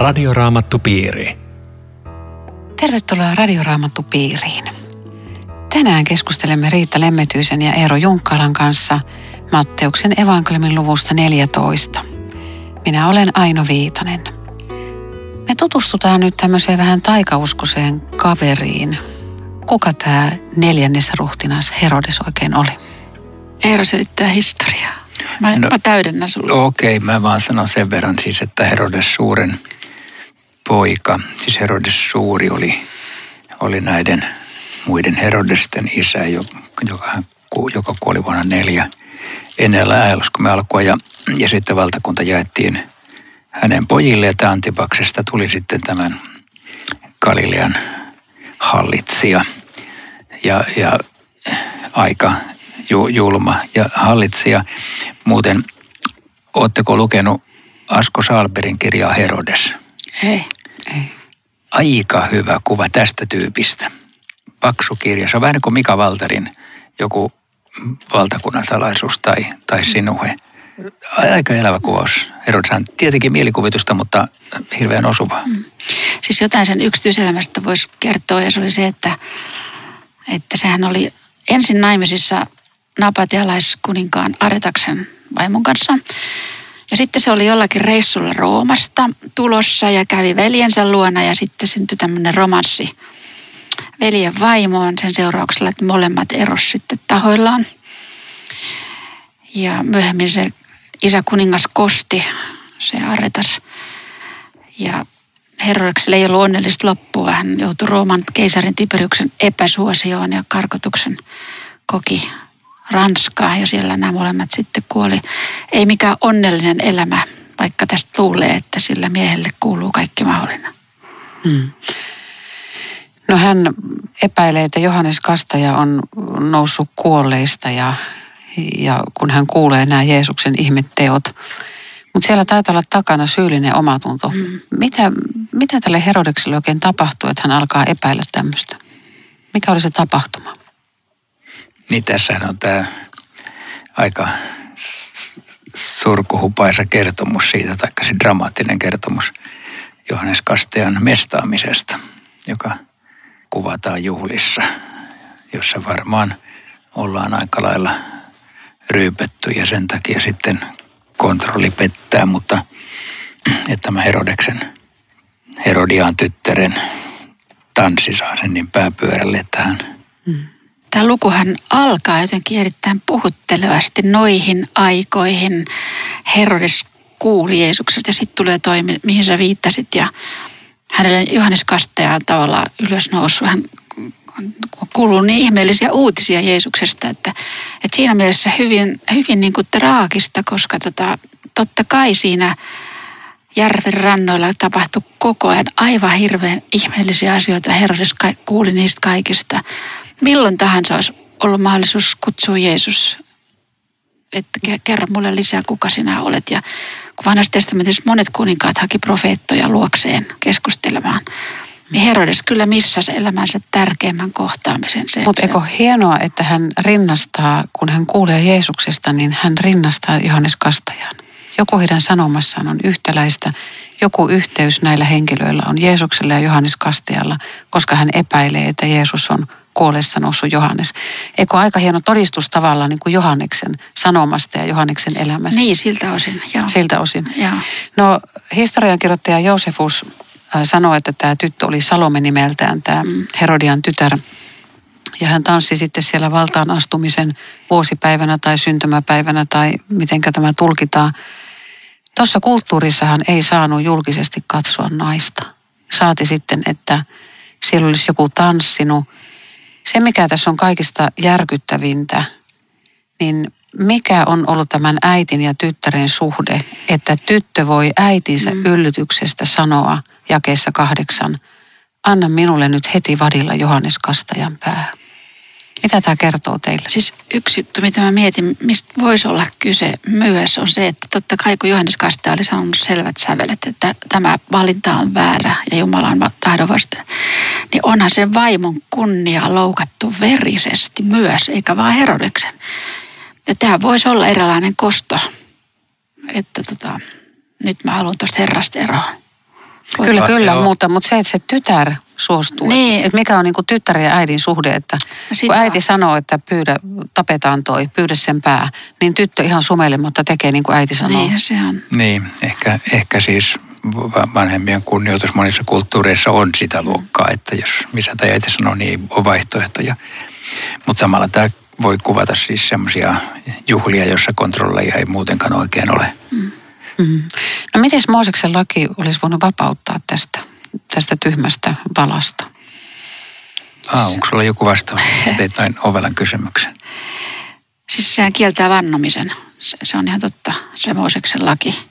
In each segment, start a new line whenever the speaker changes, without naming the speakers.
Radioraamattupiiri.
Tervetuloa Radioraamattupiiriin. Tänään keskustelemme Riitta Lemmetyisen ja Eero Junkkalan kanssa Matteuksen evankeliumin luvusta 14. Minä olen Aino Viitanen. Me tutustutaan nyt tämmöiseen vähän taikauskoseen kaveriin. Kuka tämä neljännes ruhtinas Herodes oikein oli?
Eero selittää historiaa. Mä, no, mä täydennän sulle.
Okei, okay, mä vaan sanon sen verran siis, että Herodes suuren poika, siis Herodes suuri oli, oli näiden muiden Herodesten isä, joka, joka kuoli vuonna neljä ennen me alkua. Ja, ja sitten valtakunta jaettiin hänen pojille ja Antipaksesta tuli sitten tämän Galilean hallitsija. Ja, ja aika julma ja hallitsija. Muuten, ootteko lukenut Asko Salberin kirjaa Herodes?
Ei.
Aika hyvä kuva tästä tyypistä. Paksu kirja. Se on vähän niin kuin Mika Valtarin joku valtakunnan salaisuus tai, tai sinuhe. Aika elävä kuvaus. Herodes on tietenkin mielikuvitusta, mutta hirveän osuva. Mm.
Siis jotain sen yksityiselämästä voisi kertoa ja se oli se, että, että sehän oli ensin naimisissa napatialaiskuninkaan Aretaksen vaimon kanssa. Ja sitten se oli jollakin reissulla Roomasta tulossa ja kävi veljensä luona ja sitten syntyi tämmöinen romanssi veljen vaimoon sen seurauksella, että molemmat eros sitten tahoillaan. Ja myöhemmin se isä kuningas kosti, se Aretas. Ja Herodekselle ei ollut onnellista loppua. Hän joutui Rooman keisarin Tiberiuksen epäsuosioon ja karkotuksen koki Ranskaa ja siellä nämä molemmat sitten kuoli. Ei mikään onnellinen elämä, vaikka tästä luulee, että sillä miehelle kuuluu kaikki mahdollinen. Hmm.
No hän epäilee, että Johannes Kastaja on noussut kuolleista ja, ja kun hän kuulee nämä Jeesuksen ihmetteot. Mutta siellä taitaa olla takana syyllinen omatunto. Hmm. Mitä, mitä tälle Herodekselle oikein tapahtuu, että hän alkaa epäillä tämmöistä? Mikä oli se tapahtuma?
Niin tässä on tämä aika surkuhupaisa kertomus siitä, tai se dramaattinen kertomus Johannes Kastean mestaamisesta, joka kuvataan juhlissa, jossa varmaan ollaan aika lailla ryypetty ja sen takia sitten kontrolli pettää, mutta että tämä Herodeksen, Herodiaan tyttären tanssi saa sen niin pääpyörälle, että hän mm
tämä lukuhan alkaa jotenkin erittäin puhuttelevasti noihin aikoihin. Herodes kuuli Jeesuksesta ja sitten tulee toi, mihin sä viittasit ja hänelle Johannes Kastaja tavallaan ylösnoussut. Hän kuuluu niin ihmeellisiä uutisia Jeesuksesta, että, että siinä mielessä hyvin, hyvin niin kuin traagista, koska tota, totta kai siinä järven rannoilla tapahtui koko ajan aivan hirveän ihmeellisiä asioita. Herodes kuuli niistä kaikista milloin tahansa olisi ollut mahdollisuus kutsua Jeesus, että kerro mulle lisää, kuka sinä olet. Ja kun vanhassa testamentissa monet kuninkaat haki profeettoja luokseen keskustelemaan, niin Herodes kyllä missasi elämänsä tärkeimmän kohtaamisen.
Mutta eikö hienoa, että hän rinnastaa, kun hän kuulee Jeesuksesta, niin hän rinnastaa Johannes Kastajan. Joku heidän sanomassaan on yhtäläistä. Joku yhteys näillä henkilöillä on Jeesuksella ja Johannes Kastajalla, koska hän epäilee, että Jeesus on kuolleesta noussut Johannes. Eikö aika hieno todistus tavallaan niin kuin Johanneksen sanomasta ja Johanneksen elämästä?
Niin, siltä osin. Joo.
Siltä osin.
Joo.
No historiankirjoittaja Joosefus äh, sanoi, että tämä tyttö oli Salome nimeltään, tämä mm. Herodian tytär. Ja hän tanssi sitten siellä valtaan astumisen vuosipäivänä tai syntymäpäivänä tai mitenkä tämä tulkitaan. Tuossa kulttuurissahan ei saanut julkisesti katsoa naista. Saati sitten, että siellä olisi joku tanssinut se, mikä tässä on kaikista järkyttävintä, niin mikä on ollut tämän äitin ja tyttären suhde, että tyttö voi äitinsä mm. yllytyksestä sanoa jakeessa kahdeksan, anna minulle nyt heti vadilla Johannes Kastajan pää. Mitä tämä kertoo teille?
Siis yksi juttu, mitä mä mietin, mistä voisi olla kyse myös, on se, että totta kai kun Johannes Kastaja oli sanonut selvät sävelet, että tämä valinta on väärä ja Jumala on tahdon vasten, niin onhan sen vaimon kunnia loukattu verisesti myös, eikä vaan Herodeksen. Ja tämä voisi olla eräänlainen kosto, että tota, nyt mä haluan tuosta herrasta eroon.
Kyllä,
Va-
kyllä,
joo.
mutta, mutta se, että se tytär suostuu.
Niin.
Että, mikä on niin kuin tyttären ja äidin suhde, että
Sitä-
kun äiti sanoo, että pyydä, tapetaan toi, pyydä sen pää, niin tyttö ihan sumeilematta tekee niin kuin äiti sanoo.
Niin se on.
Niin, ehkä, ehkä siis va- vanhempien kunnioitus monissa kulttuureissa on sitä luokkaa, että jos missä tai äiti sanoo, niin ei ole vaihtoehtoja. Mutta samalla tämä voi kuvata siis semmoisia juhlia, jossa kontrolleja ei muutenkaan oikein ole.
Mm. No miten Mooseksen laki olisi voinut vapauttaa tästä, tästä tyhmästä valasta?
Ah, onko sulla joku vastaus? Teit noin ovelan kysymyksen.
Siis sehän kieltää vannomisen. Se, se on ihan totta, se Mooseksen laki.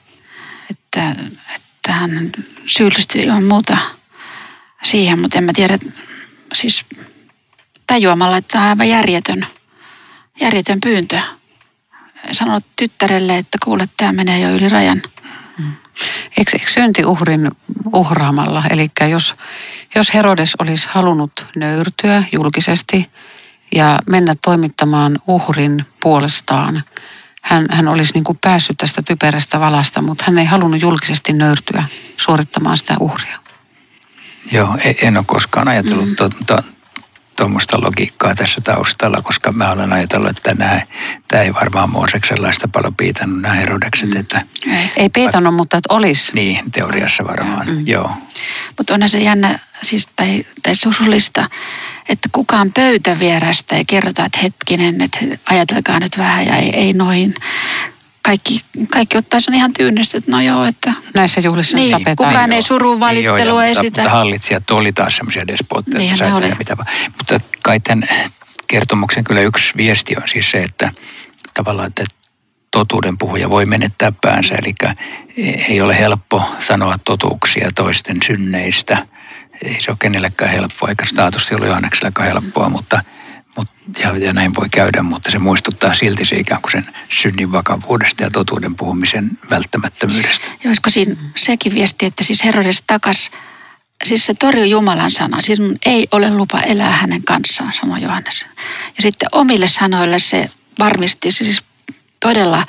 Että, että hän syyllistyy ilman muuta siihen, mutta en mä tiedä, siis tajuamalla, että tämä on aivan järjetön, järjetön pyyntö. Sanot tyttärelle, että kuule, tämä menee jo yli rajan.
Eikö, eikö synti uhrin uhraamalla? Eli jos, jos Herodes olisi halunnut nöyrtyä julkisesti ja mennä toimittamaan uhrin puolestaan, hän, hän olisi niin kuin päässyt tästä typerästä valasta, mutta hän ei halunnut julkisesti nöyrtyä suorittamaan sitä uhria.
Joo, e- en ole koskaan ajatellut mm. tuommoista to, tuommoista logiikkaa tässä taustalla, koska mä olen ajatellut, että nämä, tämä ei varmaan Mooseksenlaista paljon piitannut nämä Herodekset, että
Ei.
Ei piitannut, mutta että olisi.
niin, teoriassa varmaan, mm. joo.
Mutta onhan se jännä, siis, tai, tai surullista, että kukaan pöytävierästä ei kerrota, että hetkinen, että ajatelkaa nyt vähän ja ei, ei noin. Kaikki, kaikki ottaa sen ihan tyynnestä, että no joo, että
Näissä juhlissa
Niin,
tapetaan.
kukaan ei
joo.
surun valittelua
Niin joo, ja
esitä.
mutta Hallitsijat oli taas semmoisia despootteja,
Niinhän
että
oli.
mitä vaan. Mutta kai tämän kertomuksen kyllä yksi viesti on siis se, että tavallaan, että totuuden puhuja voi menettää päänsä. Eli ei ole helppo sanoa totuuksia toisten synneistä. Ei se ole kenellekään helppoa, eikä se taatusti ole Johanneksellakaan helppoa, mutta ja, ja, näin voi käydä, mutta se muistuttaa silti se ikään kuin sen synnin vakavuudesta ja totuuden puhumisen välttämättömyydestä.
Ja olisiko siinä sekin viesti, että siis Herodes takas, siis se torjui Jumalan sana. Sinun ei ole lupa elää hänen kanssaan, sanoi Johannes. Ja sitten omille sanoille se varmisti, siis todella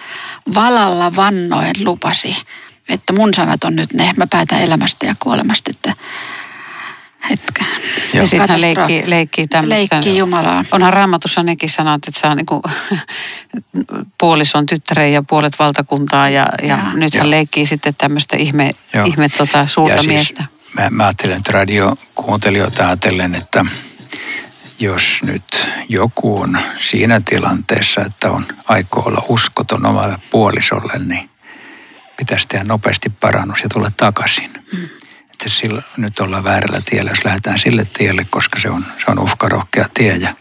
valalla vannoen lupasi, että mun sanat on nyt ne, mä päätän elämästä ja kuolemasta, että hetkä.
Ja sitten hän leikkii, leikkii tämmöistä.
Leikkii Jumalaa.
Onhan raamatussa nekin sanat, että saa niinku puolison tyttären ja puolet valtakuntaa ja, ja nyt hän leikkii sitten tämmöistä ihme,
Joo.
ihme tota, suurta
Ja siis
miestä.
Mä, mä ajattelen nyt radiokuuntelijoita ajatellen, että jos nyt joku on siinä tilanteessa, että on aikoo olla uskoton omalle puolisolle, niin pitäisi tehdä nopeasti parannus ja tulla takaisin. Mm. Että silloin nyt ollaan väärällä tiellä, jos lähdetään sille tielle, koska se on, se on uhkarohkea tie ja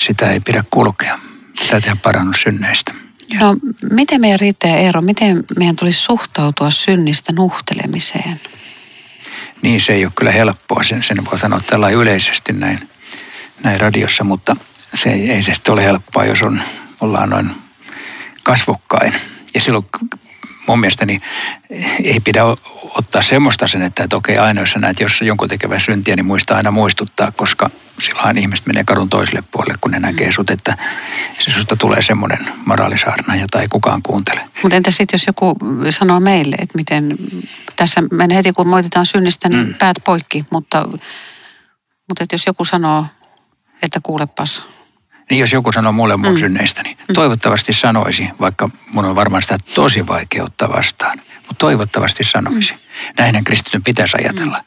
sitä ei pidä kulkea. Pitää tehdä parannus synneistä.
No miten meidän riittää Eero, miten meidän tulisi suhtautua synnistä nuhtelemiseen?
Niin se ei ole kyllä helppoa, sen, sen voi sanoa tällä yleisesti näin, näin radiossa, mutta se ei, ei se ole helppoa, jos on, ollaan noin kasvokkain. Ja silloin mun mielestäni ei pidä ottaa semmoista sen, että, että okei aina jos sä näet jos jonkun tekevän syntiä, niin muista aina muistuttaa, koska silloin ihmiset menee kadun toiselle puolelle, kun ne näkee sut, että se susta tulee semmoinen moraalisaarna, jota ei kukaan kuuntele.
Mutta entä sitten, jos joku sanoo meille, että miten tässä menee heti kun moititaan synnistä, niin mm. päät poikki, mutta, mutta että jos joku sanoo, että kuulepas,
Niin jos joku sanoo mulle mun mm. synneistäni, niin toivottavasti sanoisi, vaikka mun on varmaan sitä tosi vaikea ottaa vastaan, mutta toivottavasti sanoisi. Mm. Näinhän kristityn pitäisi ajatella. Mm.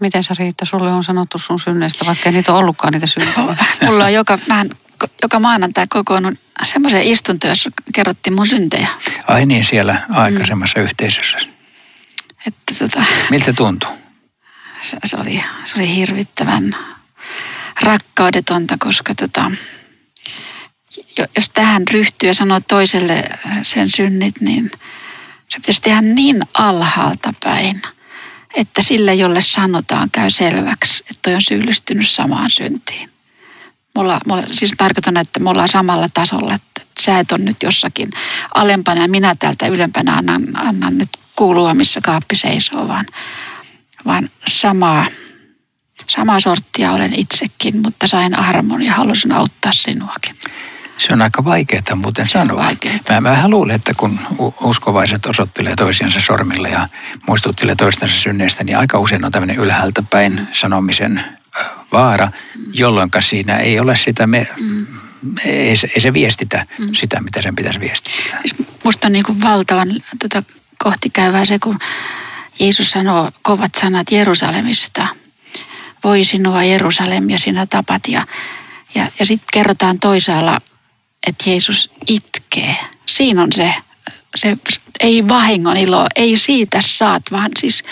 miten sä Riitta, sulle on sanottu sun synneistä, vaikka ei niitä ole ollutkaan niitä syntejä.
Mulla on joka, mä joka maanantai kokoonnut semmoiseen istuntoon, jossa kerrottiin mun syntejä.
Ai niin, siellä aikaisemmassa mm. yhteisössä.
Että tota,
Miltä tuntuu?
se, se, oli, se oli hirvittävän rakkaudetonta, koska tota, jo- jos tähän ryhtyy ja sanoo toiselle sen synnit, niin se pitäisi tehdä niin alhaalta päin, että sille, jolle sanotaan, käy selväksi, että toi on syyllistynyt samaan syntiin. Mulla, mulla, siis tarkoitan, että me ollaan samalla tasolla, että sä et ole nyt jossakin alempana ja minä täältä ylempänä annan, annan nyt kuulua, missä kaappi seisoo, vaan, vaan samaa, samaa sorttia olen itsekin, mutta sain armon ja halusin auttaa sinuakin.
Se on aika vaikeaa muuten sanoa.
vaikeeta.
Mä, vähän luulen, että kun uskovaiset osoittelee toisiansa sormilla ja muistuttelee toistensa synneistä, niin aika usein on tämmöinen ylhäältä päin sanomisen vaara, jolloin siinä ei ole sitä, me, ei, se, ei se viestitä sitä, mitä sen pitäisi viestittää.
Siis Musta on niin kuin valtavan tota, kohtikäyvää se, kun Jeesus sanoo kovat sanat Jerusalemista. Voi sinua Jerusalem ja sinä tapat. Ja, ja, ja sitten kerrotaan toisaalla, että Jeesus itkee. Siinä on se, se ei vahingon ilo, ei siitä saat, vaan siis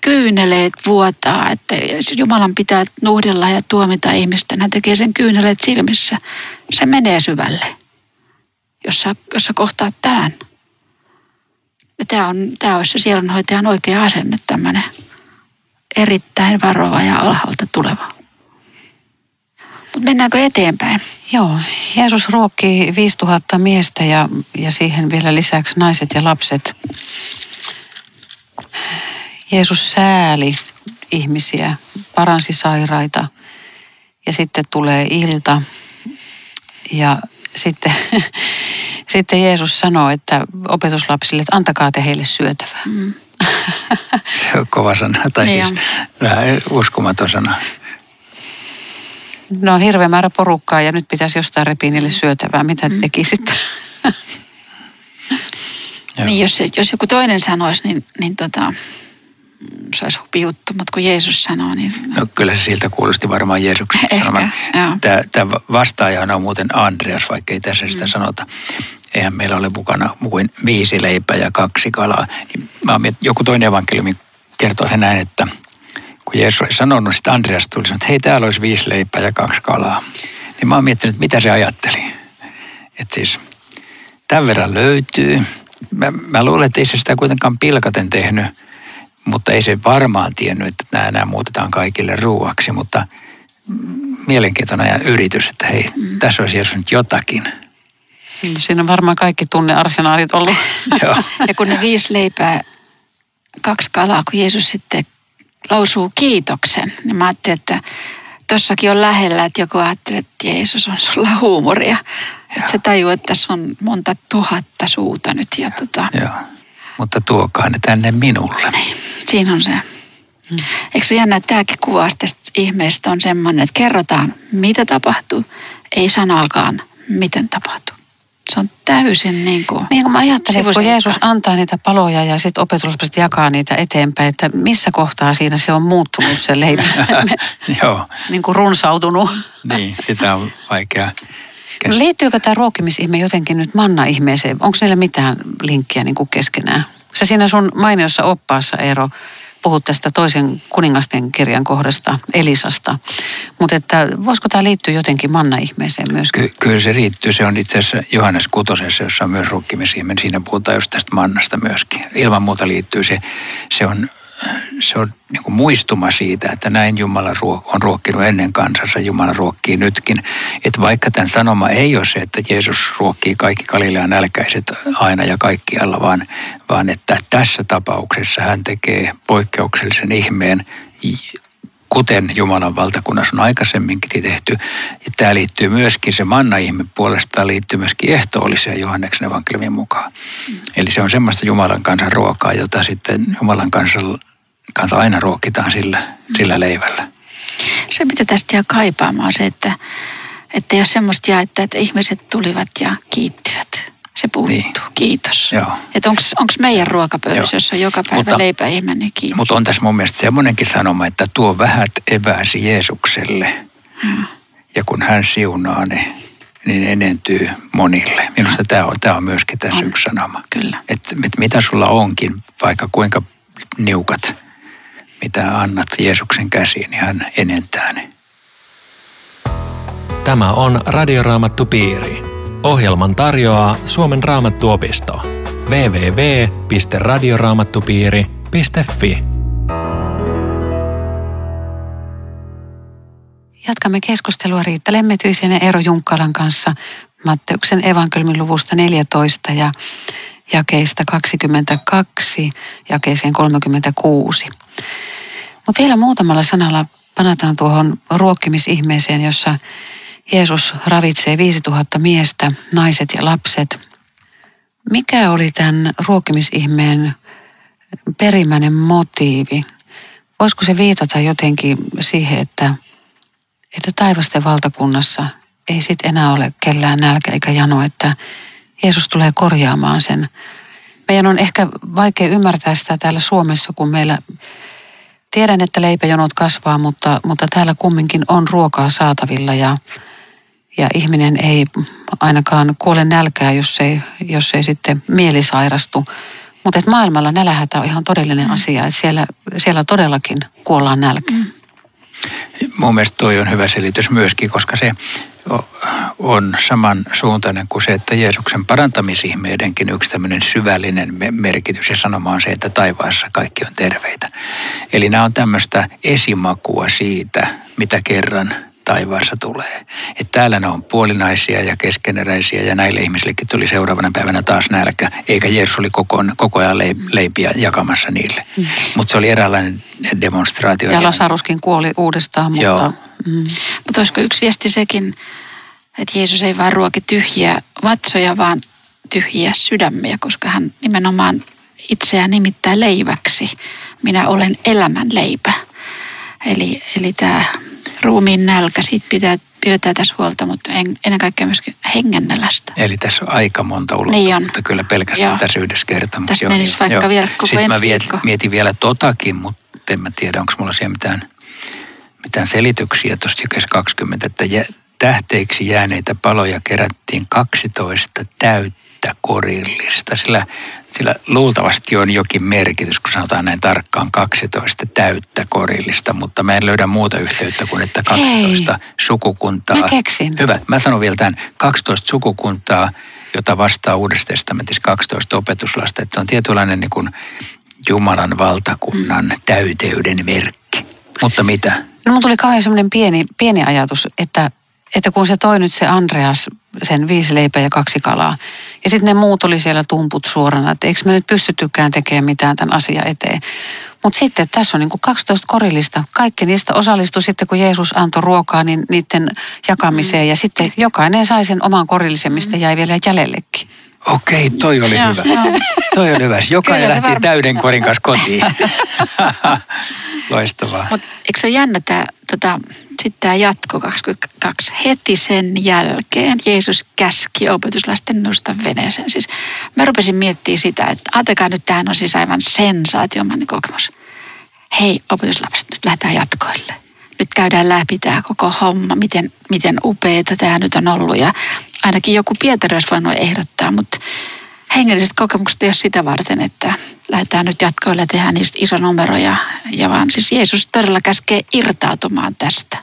kyyneleet vuotaa. Että Jumalan pitää nuhdella ja tuomita ihmistä. Hän tekee sen kyyneleet silmissä. Se menee syvälle jos sä, jos sä kohtaat tämän. Ja tämä on, tämä olisi se sielunhoitajan oikea asenne, tämmöinen erittäin varova ja alhaalta tuleva. Mutta mennäänkö eteenpäin?
Joo, Jeesus ruokkii 5000 miestä ja, ja siihen vielä lisäksi naiset ja lapset. Jeesus sääli ihmisiä, paransi sairaita ja sitten tulee ilta ja sitten, sitten Jeesus sanoo, että opetuslapsille, että antakaa te heille syötävää.
Mm.
Se on kova sana, tai
Niin
siis
on.
vähän uskomaton sana.
No on hirveä määrä porukkaa ja nyt pitäisi jostain repiä niille syötävää. Mitä te tekisitte?
Joo.
Niin jos, se- jos joku toinen sanoisi, niin, niin tota, se olisi hupi juttu, mutta kun Jeesus sanoo, niin
No kyllä se siltä kuulosti varmaan Jeesuksen
Ehkä,
sanoman.
joo.
Tämä, tämä vastaaja on muuten Andreas, vaikka ei tässä
Mm.
sitä sanota. Eihän meillä ole mukana kuin viisi leipää ja kaksi kalaa. Niin mä oon miet- joku toinen evankeliumi kertoo sen näin, että kun Jeesus oli sanonut, että Andreas tuli sanoa, että hei täällä olisi viisi leipää ja kaksi kalaa. Niin mä oon miettinyt, että mitä se ajatteli. Että siis tämän verran löytyy. Mä, mä luulen, että ei se sitä kuitenkaan pilkaten tehnyt, mutta ei se varmaan tiennyt, että nämä, nämä muutetaan kaikille ruuaksi. Mutta mielenkiintoinen ja yritys, että hei, mm. tässä olisi Jeesus nyt jotakin.
Siinä on varmaan kaikki tunnearsenaalit ollut.
Joo.
Ja kun ne viisi leipää, kaksi kalaa, kun Jeesus sitten lausuu kiitoksen, niin mä ajattelin, että tossakin on lähellä, että joku ajattelee, että Jeesus on sulla huumoria. Että se tajuu, että tässä on monta tuhatta suuta nyt ja tota,
Joo. Mutta tuokaa ne tänne minulle.
siinä on se. Eikö se jännä, että tämäkin kuvaus tästä ihmeestä on semmoinen, että kerrotaan, mitä tapahtuu, ei sanaakaan, miten tapahtuu. Se on täysin niin kuin...
Niin kuin mä ajattelin, että kun. Jeesus antaa niitä paloja ja sitten opetuslapset jakaa niitä eteenpäin, että missä kohtaa siinä se on muuttunut se leipä,
Joo,
niin kuin runsautunut.
niin, sitä on vaikea käsittää.
liittyykö tämä ruokkimisihme jotenkin nyt manna-ihmeeseen? Onko niillä mitään linkkiä niin kuin keskenään? Sä siinä sun mainiossa oppaassa, Eero, puhut tästä toisen kuningasten kirjan kohdasta, Elisasta. Mutta että voisiko tämä liittyä jotenkin manna-ihmeeseen myös?
Ky- kyllä se riittyy. Se on itse asiassa Johannes Kutosessa, jossa on myös rukkimisiimen. Siinä puhutaan just tästä mannasta myöskin. Ilman muuta liittyy se, se on, se on niin kuin muistuma siitä, että näin Jumala on ruokkinut ennen kansansa, Jumala ruokkii nytkin. Että vaikka tämän sanoma ei ole se, että Jeesus ruokkii kaikki Galilean nälkäiset aina ja kaikkialla, vaan, vaan että tässä tapauksessa hän tekee poikkeuksellisen ihmeen, kuten Jumalan valtakunnassa on aikaisemminkin tehty. Ja tämä liittyy myöskin, se manna-ihme puolestaan liittyy myöskin ehtoolliseen Johanneksen evankeliumin mukaan. Eli se on semmoista Jumalan kansan ruokaa, jota sitten Jumalan kansan, kanssa aina ruokitaan sillä, sillä leivällä.
Se, mitä tästä jää kaipaamaan, on se, että, että jos semmoista jaetta, että ihmiset tulivat ja kiittivät. Se puuttuu.
Niin.
Kiitos. Että onko meidän ruokapöydässä,
Joo.
jos on joka päivä
Mutta-
leipä niin kiitos.
Mutta on tässä mun mielestä semmoinenkin sanoma, että tuo vähät evääsi Jeesukselle.
Hmm.
Ja kun hän siunaa ne, niin enentyy monille. Minusta tämä on, tää on myöskin tässä
On.
yksi sanoma.
Kyllä.
Että et mitä sulla onkin, vaikka kuinka niukat, mitä annat Jeesuksen käsiin, niin hän enentää ne.
Tämä on Radioraamattupiiri. Ohjelman tarjoaa Suomen raamattuopisto. www.radioraamattupiiri.fi
Jatkamme keskustelua Riitta Lemmetyisen ja Eero Junkkalan kanssa Matteuksen evankeliumin luvusta 14 ja jakeista 22 jakeeseen 36. Mutta vielä muutamalla sanalla panataan tuohon ruokkimisihmeeseen, jossa Jeesus ravitsee 5000 miestä, naiset ja lapset. Mikä oli tämän ruokimisihmeen perimmäinen motiivi? Voisiko se viitata jotenkin siihen, että, että taivasten valtakunnassa ei sit enää ole kellään nälkä eikä jano, että Jeesus tulee korjaamaan sen. Meidän on ehkä vaikea ymmärtää sitä täällä Suomessa, kun meillä tiedän, että leipäjonot kasvaa, mutta, mutta täällä kumminkin on ruokaa saatavilla ja, ja ihminen ei ainakaan kuole nälkää, jos ei, jos ei sitten mieli sairastu. Mutta maailmalla nälähätä on ihan todellinen mm. asia, että siellä, siellä todellakin kuollaan nälkään.
Mun mielestä toi on hyvä selitys myöskin, koska se on samansuuntainen kuin se, että Jeesuksen parantamisihmeidenkin yksi tämmöinen syvällinen merkitys ja sanoma on se, että taivaassa kaikki on terveitä. Eli nämä on tämmöistä esimakua siitä, mitä kerran taivaassa tulee. Että täällä ne on puolinaisia ja keskeneräisiä ja näille ihmisillekin tuli seuraavana päivänä taas nälkä, eikä Jeesus oli koko, koko ajan leipiä jakamassa niille. Mm. Mutta se oli eräänlainen demonstraatio.
Ja Lasaruskin kuoli uudestaan, mutta... Joo.
Mm. Mutta olisiko yksi viesti sekin, että Jeesus ei vaan ruoki tyhjiä vatsoja, vaan tyhjiä sydämiä, koska hän nimenomaan itseään nimittää leiväksi. Minä olen elämän leipä. Eli, eli tämä ruumiin nälkä, siitä pitää, pidetään tässä huolta, mutta en, ennen kaikkea myöskin hengennälästä.
Eli tässä on aika monta ulottuvuutta niin kyllä pelkästään Joo. tässä yhdessä kertomuksessa.
Tässä menisi vaikka Joo. vielä koko
Sitten mä viet, mietin vielä totakin, mutta en mä tiedä, onko mulla siellä mitään, mitään selityksiä tuosta 20, että tähteiksi jääneitä paloja kerättiin 12 täyttä korillista. Sillä, sillä luultavasti on jokin merkitys, kun sanotaan näin tarkkaan 12 täyttä korillista, mutta mä en löydä muuta yhteyttä kuin, että 12 Hei, sukukuntaa.
Mä keksin.
Hyvä. Mä sanon vielä tämän 12 sukukuntaa, jota vastaa Uudessa testamentissa 12 opetuslasta. Että se on tietynlainen niin kuin Jumalan valtakunnan mm. täyteyden merkki. Mutta mitä?
No mun tuli kauhean semmoinen pieni, pieni ajatus, että että kun se toi nyt se Andreas sen viisi leipää ja kaksi kalaa. Ja sitten ne muut oli siellä tumput suorana, että eikö me nyt pystytykään tekemään mitään tämän asian eteen. Mutta sitten tässä on niin kuin 12 korillista. Kaikki niistä osallistui sitten, kun Jeesus antoi ruokaa, niin niiden jakamiseen. Ja sitten jokainen sai sen oman korillisen, mistä jäi vielä jäljellekin.
Okei, toi oli hyvä. toi oli hyvä. Jokainen lähti täyden korin kanssa kotiin. Loistavaa.
Mutta eikö se jännä tämä, tota, sitten tämä jatko 22. Heti sen jälkeen Jeesus käski opetuslasten nousta veneeseen. Siis mä rupesin miettimään sitä, että ajatelkaa nyt, tämähän on siis aivan sensaatiomainen kokemus. Hei opetuslapset, nyt lähdetään jatkoille. Nyt käydään läpi tämä koko homma, miten, miten upeita tämä nyt on ollut. Ja ainakin joku Pietari olisi voinut ehdottaa, mutta hengelliset kokemukset ei ole sitä varten, että lähdetään nyt jatkoille ja tehdään niistä iso numero. Ja, ja vaan siis Jeesus todella käskee irtautumaan tästä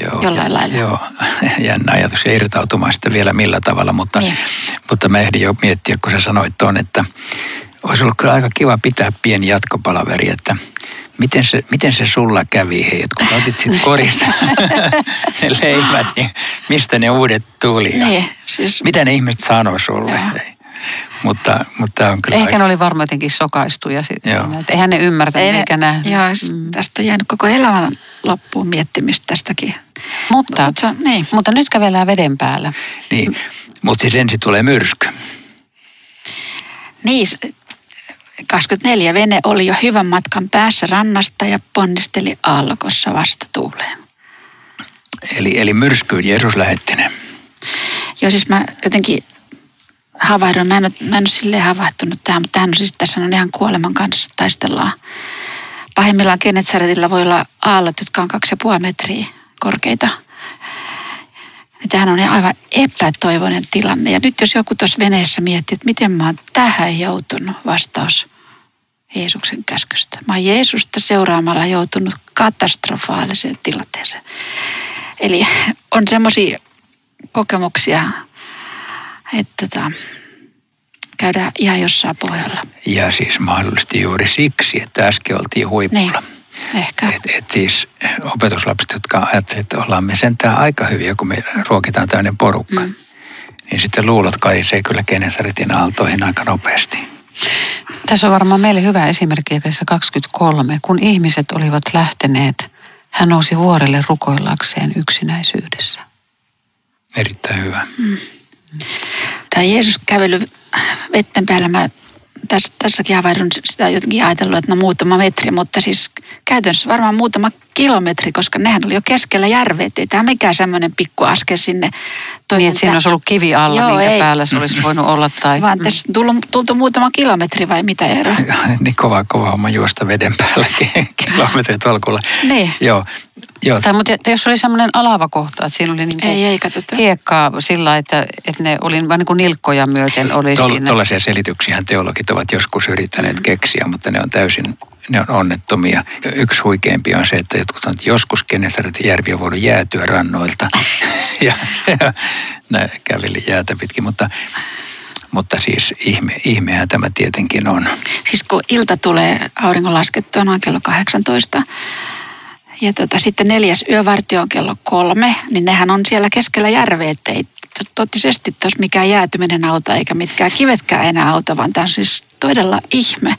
joo, jollain ja, lailla.
Joo, jännä ajatus ja irtautumaan sitten vielä millä tavalla, mutta, niin. mutta mä ehdin jo miettiä, kun sä sanoit tuon, että olisi ollut kyllä aika kiva pitää pieni jatkopalaveri, että miten se, miten se sulla kävi, hei, että kun otit sitten korista ne leivät, niin mistä ne uudet tuli? Niin, siis... Mitä ne ihmiset sanoo sulle? Mutta, mutta on kyllä
Ehkä aika... ne oli varmaan jotenkin sokaistuja sitten. Eihän ne ymmärtä Ei eikä ne,
Joo, siis mm. tästä on jäänyt koko elämän loppuun miettimistä tästäkin.
Mutta, mutta, niin. mutta nyt kävellään veden päällä.
Niin, mutta siis ensin tulee myrsky.
Niin, 24 vene oli jo hyvän matkan päässä rannasta ja ponnisteli aallokossa vastatuuleen.
Eli, eli myrskyyn Jeesus lähetti ne.
Joo, siis mä jotenkin havahdun. Mä en, ole, mä en ole silleen havahtunut tähän, mutta tähän on siis tässä on ihan kuoleman kanssa taistellaan. Pahimmillaan Genetsaretilla voi olla aallot, jotka on kaksi ja puoli metriä korkeita. Tämähän on aivan epätoivoinen tilanne. Ja nyt jos joku tuossa veneessä miettii, että miten mä oon tähän joutunut, vastaus Jeesuksen käskystä. Mä oon Jeesusta seuraamalla joutunut katastrofaaliseen tilanteeseen. Eli on semmoisia kokemuksia, että tota, käydään ihan jossain pohjalla.
Ja siis mahdollisesti juuri siksi, että äsken oltiin huipulla.
Niin, ehkä.
Et, et siis opetuslapset, jotka ajattelevat, että ollaan me sentään aika hyviä, kun me ruokitaan tämmöinen porukka. Mm. Niin sitten luulot karisee kyllä Genesaretin aaltoihin aika nopeasti.
Tässä on varmaan meille hyvä esimerkki jakessa 23. Kun ihmiset olivat lähteneet, hän nousi vuorelle rukoillakseen yksinäisyydessä.
Erittäin hyvä.
Tämä Jeesus kävely vetten päällä, mä tässä, tässäkin havaidun sitä jotenkin ajatellut, että no muutama metri, mutta siis käytännössä varmaan muutama kilometri, koska nehän oli jo keskellä järveä, ei tämä mikään semmoinen pikku askel sinne.
Niin, että siinä olisi ollut kivi alla, Joo, minkä ei. päällä se olisi voinut olla. Tai...
Vaan tässä tullut, tultu muutama kilometri vai mitä ero?
niin kova, kova homma juosta veden päällä kilometrit tolkulla.
Niin.
Joo, Joo.
Tai, mutta jos oli semmoinen alava kohta, että siinä oli niin
ei, ei,
hiekkaa sillä, että, että ne oli vain niin kuin nilkkoja myöten oli Tol, siinä.
Tuollaisia selityksiä teologit ovat joskus yrittäneet mm. keksiä, mutta ne on täysin ne on onnettomia. Yksi huikeampi on se, että jotkut on, että joskus Genesaretin järvi on voinut jäätyä rannoilta. ja, nämä käveli jäätä pitkin, mutta, mutta siis ihme, ihmehän tämä tietenkin on.
Siis kun ilta tulee auringon laskettua noin kello 18, ja tota, sitten neljäs yövartio on kello kolme, niin nehän on siellä keskellä järveä, että ei totisesti tuossa mikään jäätyminen auta eikä mitkään kivetkään enää auta, vaan tämä on siis todella ihme.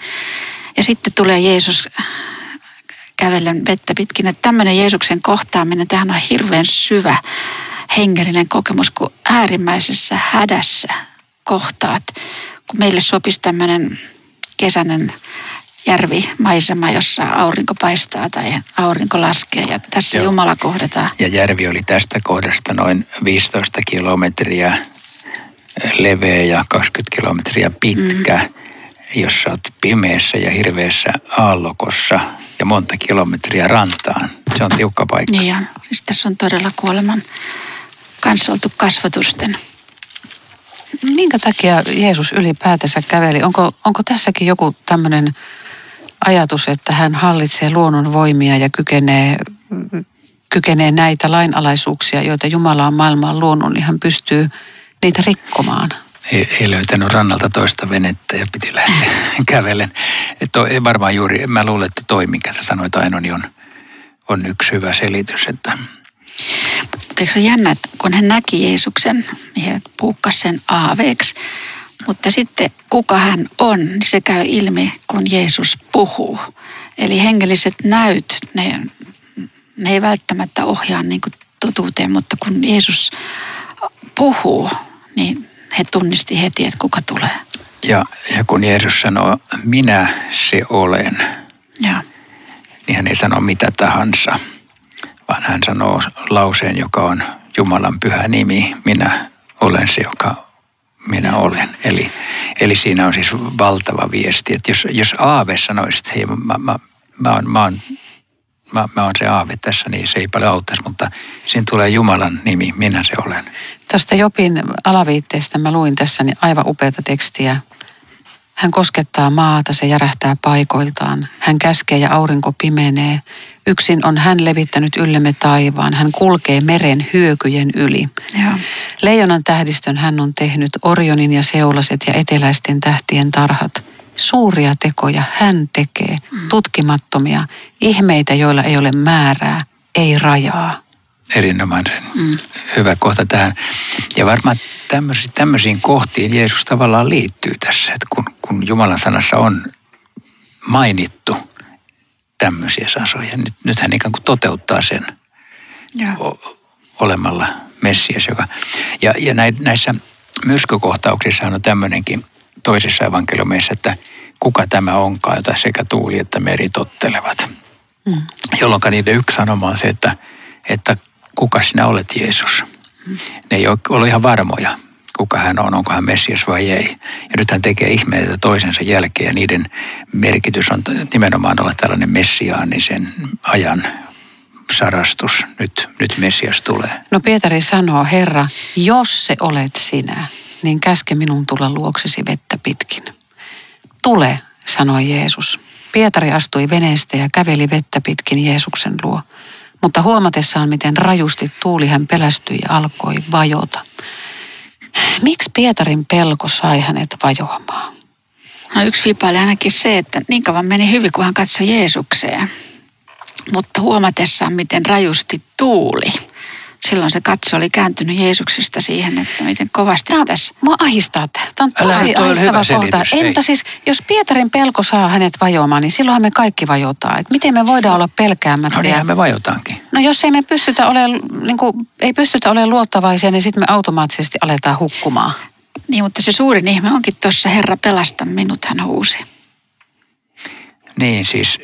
Ja sitten tulee Jeesus kävellen vettä pitkin, että tämmöinen Jeesuksen kohtaaminen, tähän on hirveän syvä hengellinen kokemus, kun äärimmäisessä hädässä kohtaat, kun meille sopisi tämmöinen kesäinen järvimaisema, jossa aurinko paistaa tai aurinko laskee ja tässä Joo. Jumala kohdataan.
Ja järvi oli tästä kohdasta noin 15 kilometriä leveä ja 20 kilometriä pitkä. Mm. Jos sä oot pimeässä ja hirveässä aallokossa ja monta kilometriä rantaan, se on tiukka paikka.
Niin ja siis tässä on todella kuoleman kanssa oltu kasvatusten.
Minkä takia Jeesus ylipäätänsä käveli? Onko, onko tässäkin joku tämmöinen ajatus, että hän hallitsee luonnon voimia ja kykenee, kykenee näitä lainalaisuuksia, joita Jumala on maailmaan luonut, niin hän pystyy niitä rikkomaan.
Ei, ei löytänyt rannalta toista venettä ja piti lähteä kävellen. Että varmaan juuri, mä luulen, että toi, minkä sä sanoit Aino, niin on, on yksi hyvä selitys. Että...
Mutta eikö se ole jännä, että kun hän näki Jeesuksen, niin hän puukkasi sen aaveeksi, mutta sitten kuka hän on, niin se käy ilmi, kun Jeesus puhuu. Eli hengelliset näyt, ne, ne ei välttämättä ohjaa niin kuin totuuteen, mutta kun Jeesus puhuu, niin he tunnisti heti, että kuka tulee.
Ja, ja kun Jeesus sanoo, minä se olen,
ja.
niin hän ei sano mitä tahansa, vaan hän sanoo lauseen, joka on Jumalan pyhä nimi, minä olen se, joka minä olen. Eli, eli siinä on siis valtava viesti, että jos, jos Aave sanoisi, että hei, mä, mä, mä, oon, mä, oon, mä, mä oon se Aave tässä, niin se ei paljon auttaisi, mutta siinä tulee Jumalan nimi, minä se olen.
Tuosta Jopin alaviitteestä mä luin tässä niin aivan upeata tekstiä. Hän koskettaa maata, se järähtää paikoiltaan. Hän käskee ja aurinko pimenee. Yksin on hän levittänyt yllemme taivaan. Hän kulkee meren hyökyjen yli.
Ja.
Leijonan tähdistön hän on tehnyt Orionin ja Seulaset ja eteläisten tähtien tarhat. Suuria tekoja hän tekee, mm. tutkimattomia, ihmeitä, joilla ei ole määrää, ei rajaa.
Erinomainen mm. hyvä kohta tähän. Ja varmaan tämmöisiin, tämmöisiin kohtiin Jeesus tavallaan liittyy tässä, että kun, kun Jumalan sanassa on mainittu – tämmöisiä sasoja. Nyt, nyt hän ikään kuin toteuttaa sen o, olemalla Messias. Joka, ja ja näissä myrskykohtauksissa on tämmöinenkin toisessa evankeliumissa, että kuka tämä onkaan, jota sekä tuuli että meri tottelevat. Mm. Jolloin niiden yksi sanoma on se, että, että kuka sinä olet Jeesus. Mm. Ne ei ole ihan varmoja kuka hän on, onko hän Messias vai ei. Ja nyt hän tekee ihmeitä toisensa jälkeen ja niiden merkitys on nimenomaan olla tällainen messiaanisen ajan sarastus. Nyt, nyt Messias tulee.
No Pietari sanoo, Herra, jos se olet sinä, niin käske minun tulla luoksesi vettä pitkin. Tule, sanoi Jeesus. Pietari astui veneestä ja käveli vettä pitkin Jeesuksen luo. Mutta huomatessaan, miten rajusti tuuli hän pelästyi ja alkoi vajota. Miksi Pietarin pelko sai hänet vajoamaan?
No yksi vipa oli ainakin se, että niin kauan meni hyvin, kun hän katsoi Jeesukseen. Mutta huomatessaan, miten rajusti tuuli, silloin se katse oli kääntynyt Jeesuksesta siihen, että miten kovasti
Tämä,
tässä.
mua ahistaa tämä. Tämä on
Älä,
tosi
on
ahistava
hyvä
kohta.
selitys,
Ei,
ei.
siis, jos Pietarin pelko saa hänet vajoamaan, niin silloinhan me kaikki vajotaan. Et miten me voidaan olla pelkäämättä?
No
ja-
niinhän me vajotaankin.
No jos ei me pystytä olemaan, niin kuin, ei pystytä olemaan luottavaisia, niin sitten me automaattisesti aletaan hukkumaan.
Niin, mutta se suurin ihme onkin tuossa, Herra pelasta minut, hän huusi.
Niin siis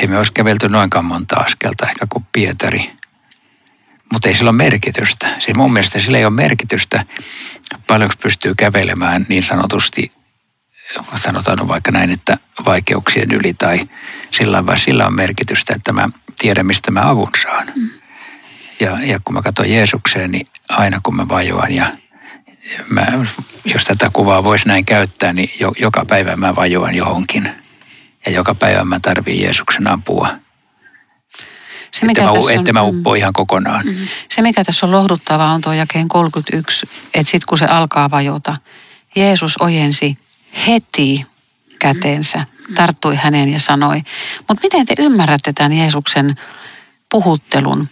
ei me olisi kävelty noinkaan monta askelta ehkä kuin Pietari. Mutta ei sillä ole merkitystä. Siis mun mielestä sillä ei ole merkitystä, paljonko pystyy kävelemään niin sanotusti, sanotaan vaikka näin, että vaikeuksien yli tai sillä, vaan sillä on merkitystä, että mä tiedän, mistä mä avun saan. Ja, ja kun mä katson Jeesukseen, niin aina kun mä vajoan ja mä, jos tätä kuvaa voisi näin käyttää, niin jo, joka päivä mä vajoan johonkin. Ja joka päivä mä tarvitsen Jeesuksen apua.
Se,
Että mä,
tässä
että mä
mm,
uppo ihan kokonaan. Mm.
se, mikä tässä on lohduttavaa, on tuo jakeen 31, että sitten kun se alkaa vajota, Jeesus ojensi heti käteensä, tarttui häneen ja sanoi. Mutta miten te ymmärrätte tämän Jeesuksen puhuttelun?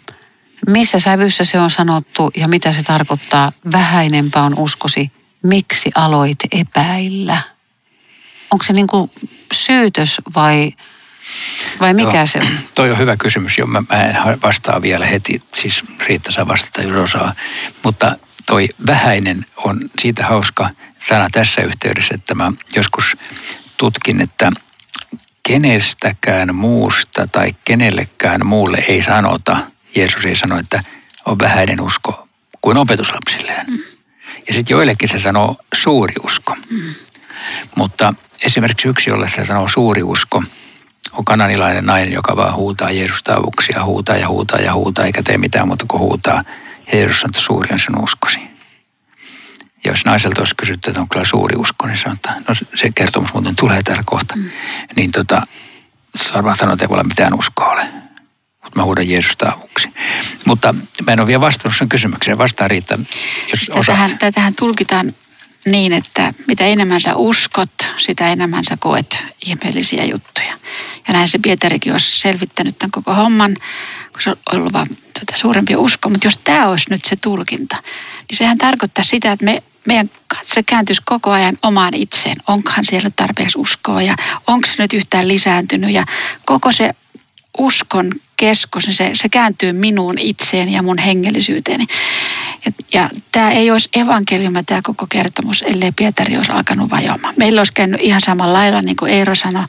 Missä sävyssä se on sanottu ja mitä se tarkoittaa? Vähäinenpä on uskosi. Miksi aloit epäillä? Onko se niin kuin syytös vai, vai mikä
Joo.
se on?
Toi on hyvä kysymys, jo mä, mä en vastaa vielä heti, siis Riitta saa vastata, jos osaa. Mutta toi vähäinen on siitä hauska sana tässä yhteydessä, että mä joskus tutkin, että kenestäkään muusta tai kenellekään muulle ei sanota, Jeesus ei sano, että on vähäinen usko kuin opetuslapsilleen. Ja sitten joillekin se sanoo suuri usko. Mutta esimerkiksi yksi, jolle se sanoo suuri usko, on kananilainen nainen, joka vaan huutaa Jeesusta avuksi ja huutaa ja huutaa ja huutaa, eikä tee mitään muuta kuin huutaa. Ja Jeesus sanoo, että suuri on sinun uskosi. Ja jos naiselta olisi kysytty, että on kyllä suuri usko, niin sanotaan, no se kertomus muuten tulee täällä kohta. Mm. Niin tota, varmaan sanoo, että ei voi olla mitään uskoa ole. Mutta mä huudan Jeesusta avuksi. Mutta mä en ole vielä vastannut sen kysymykseen. Vastaa Riitta, jos osaat.
tätähän, tätähän tulkitaan niin, että mitä enemmän sä uskot, sitä enemmän sä koet ihmeellisiä juttuja. Ja näin se Pietarikin olisi selvittänyt tämän koko homman, kun se on ollut vaan tuota suurempi usko. Mutta jos tämä olisi nyt se tulkinta, niin sehän tarkoittaa sitä, että me, meidän katse kääntyisi koko ajan omaan itseen. Onkohan siellä tarpeeksi uskoa ja onko se nyt yhtään lisääntynyt. Ja koko se uskon keskus, niin se, se kääntyy minuun itseen ja mun hengellisyyteeni. Ja, ja tämä ei olisi evankeliumi, tämä koko kertomus, ellei Pietari olisi alkanut vajoamaan. Meillä olisi käynyt ihan samalla lailla, niin kuin Eero sanoi.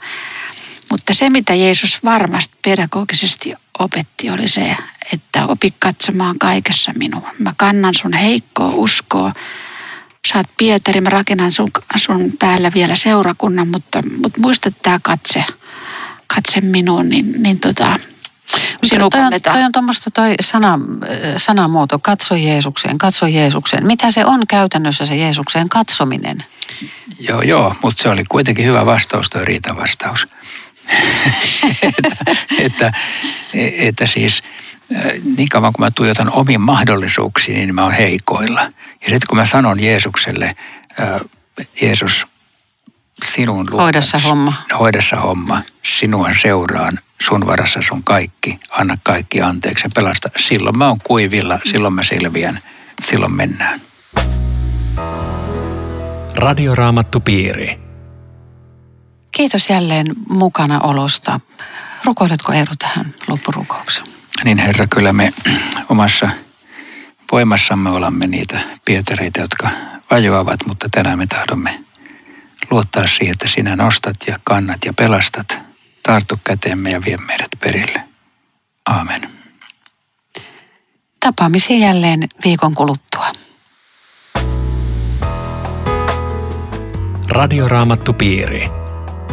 Mutta se, mitä Jeesus varmasti pedagogisesti opetti, oli se, että opi katsomaan kaikessa minua. Mä kannan sun heikkoa uskoa. Oot Pietari, mä rakennan sun, sun päällä vielä seurakunnan, mutta, mutta muista tämä katse, katse minuun, niin, niin tota, sinun
toi on,
kannetaan.
toi on tuommoista toi sana, äh, sanamuoto, katso Jeesukseen, katso Jeesukseen. Mitä se on käytännössä se Jeesukseen katsominen?
Joo, joo, mutta se oli kuitenkin hyvä vastaus, tuo Riitan vastaus. että, että, että siis äh, niin kauan kun mä tuijotan omiin mahdollisuuksiin, niin mä oon heikoilla. Ja sitten kun mä sanon Jeesukselle, äh, Jeesus, sinun luotan-
Hoida se homma.
Hoida se homma. Sinua seuraan, sun varassa sun kaikki, anna kaikki anteeksi ja pelasta. Silloin mä oon kuivilla, silloin mä selviän, silloin mennään.
Radioraamattupiiri.
Kiitos jälleen mukana olosta. Rukoiletko Eero tähän loppurukoukseen?
Niin Herra, kyllä me omassa voimassamme olemme niitä pietareita, jotka vajoavat, mutta tänään me tahdomme luottaa siihen, että sinä nostat ja kannat ja pelastat. Tartu käteemme ja vie meidät perille. Aamen.
Tapaamisia jälleen viikon kuluttua.
Radioraamattupiiri.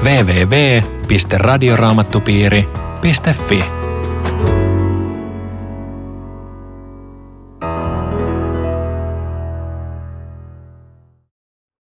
www.radioraamattupiiri.fi